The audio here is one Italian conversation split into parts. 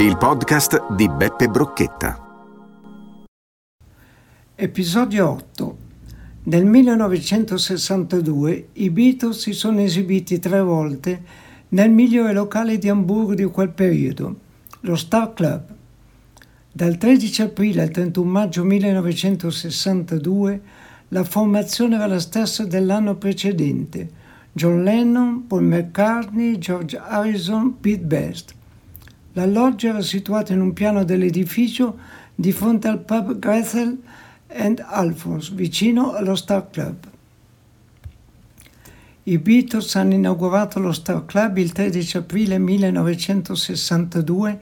Il podcast di Beppe Brocchetta. Episodio 8. Nel 1962 i Beatles si sono esibiti tre volte nel migliore locale di Hamburgo di quel periodo, lo Star Club. Dal 13 aprile al 31 maggio 1962 la formazione era la stessa dell'anno precedente. John Lennon, Paul McCartney, George Harrison, Pete Best. La loggia era situata in un piano dell'edificio di fronte al pub Grethel and Alphonse, vicino allo Star Club. I Beatles hanno inaugurato lo Star Club il 13 aprile 1962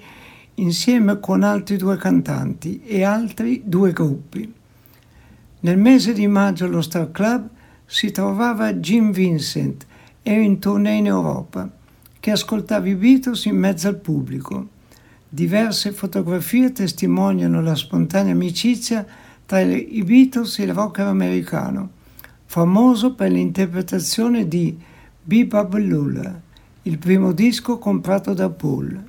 insieme con altri due cantanti e altri due gruppi. Nel mese di maggio allo Star Club si trovava Jim Vincent, era in tournée in Europa che ascoltava i Beatles in mezzo al pubblico. Diverse fotografie testimoniano la spontanea amicizia tra i Beatles e il rocker americano, famoso per l'interpretazione di Bebop Lula, il primo disco comprato da Paul.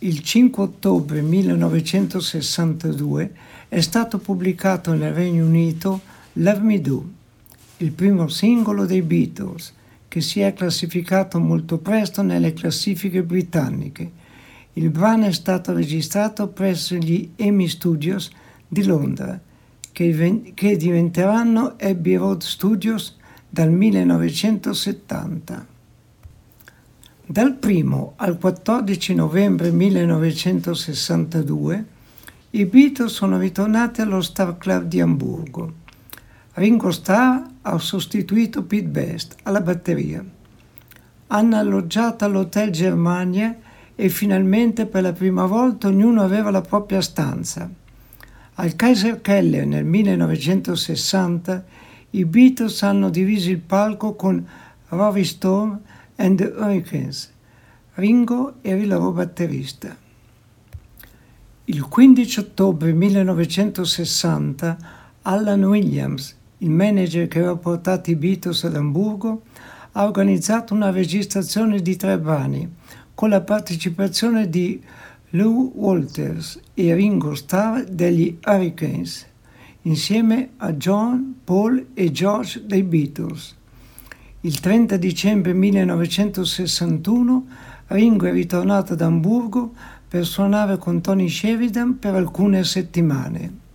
Il 5 ottobre 1962 è stato pubblicato nel Regno Unito Love Me Do, il primo singolo dei Beatles, che si è classificato molto presto nelle classifiche britanniche. Il brano è stato registrato presso gli EMI Studios di Londra, che, che diventeranno Abbey Road Studios dal 1970. Dal 1 al 14 novembre 1962 i Beatles sono ritornati allo Star Club di Amburgo. Ringo Starr ha sostituito Pete Best alla batteria. Hanno alloggiato all'Hotel Germania e finalmente per la prima volta ognuno aveva la propria stanza. Al Kaiser Keller nel 1960 i Beatles hanno diviso il palco con Rory Storm and the Hurricanes. Ringo era il loro batterista. Il 15 ottobre 1960 Alan Williams il manager che aveva portato i Beatles ad Amburgo, ha organizzato una registrazione di tre brani con la partecipazione di Lou Walters e Ringo Starr degli Hurricanes, insieme a John, Paul e George dei Beatles. Il 30 dicembre 1961 Ringo è ritornato ad Amburgo per suonare con Tony Sheridan per alcune settimane.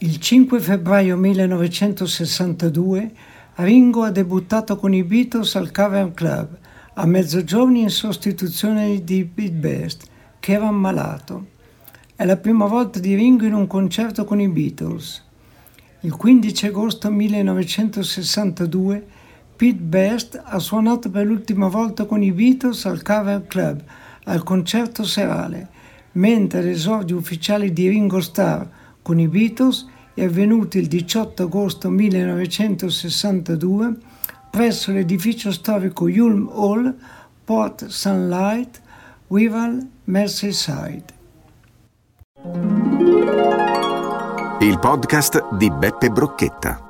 Il 5 febbraio 1962 Ringo ha debuttato con i Beatles al Cavern Club a mezzogiorno in sostituzione di Pete Best, che era ammalato. È la prima volta di Ringo in un concerto con i Beatles. Il 15 agosto 1962 Pete Best ha suonato per l'ultima volta con i Beatles al Cavern Club al concerto serale, mentre l'esordio ufficiale di Ringo Starr con i Beatles è avvenuto il 18 agosto 1962 presso l'edificio storico Hulme Hall, Port Sunlight, Wirral, Merseyside. Il podcast di Beppe Brocchetta.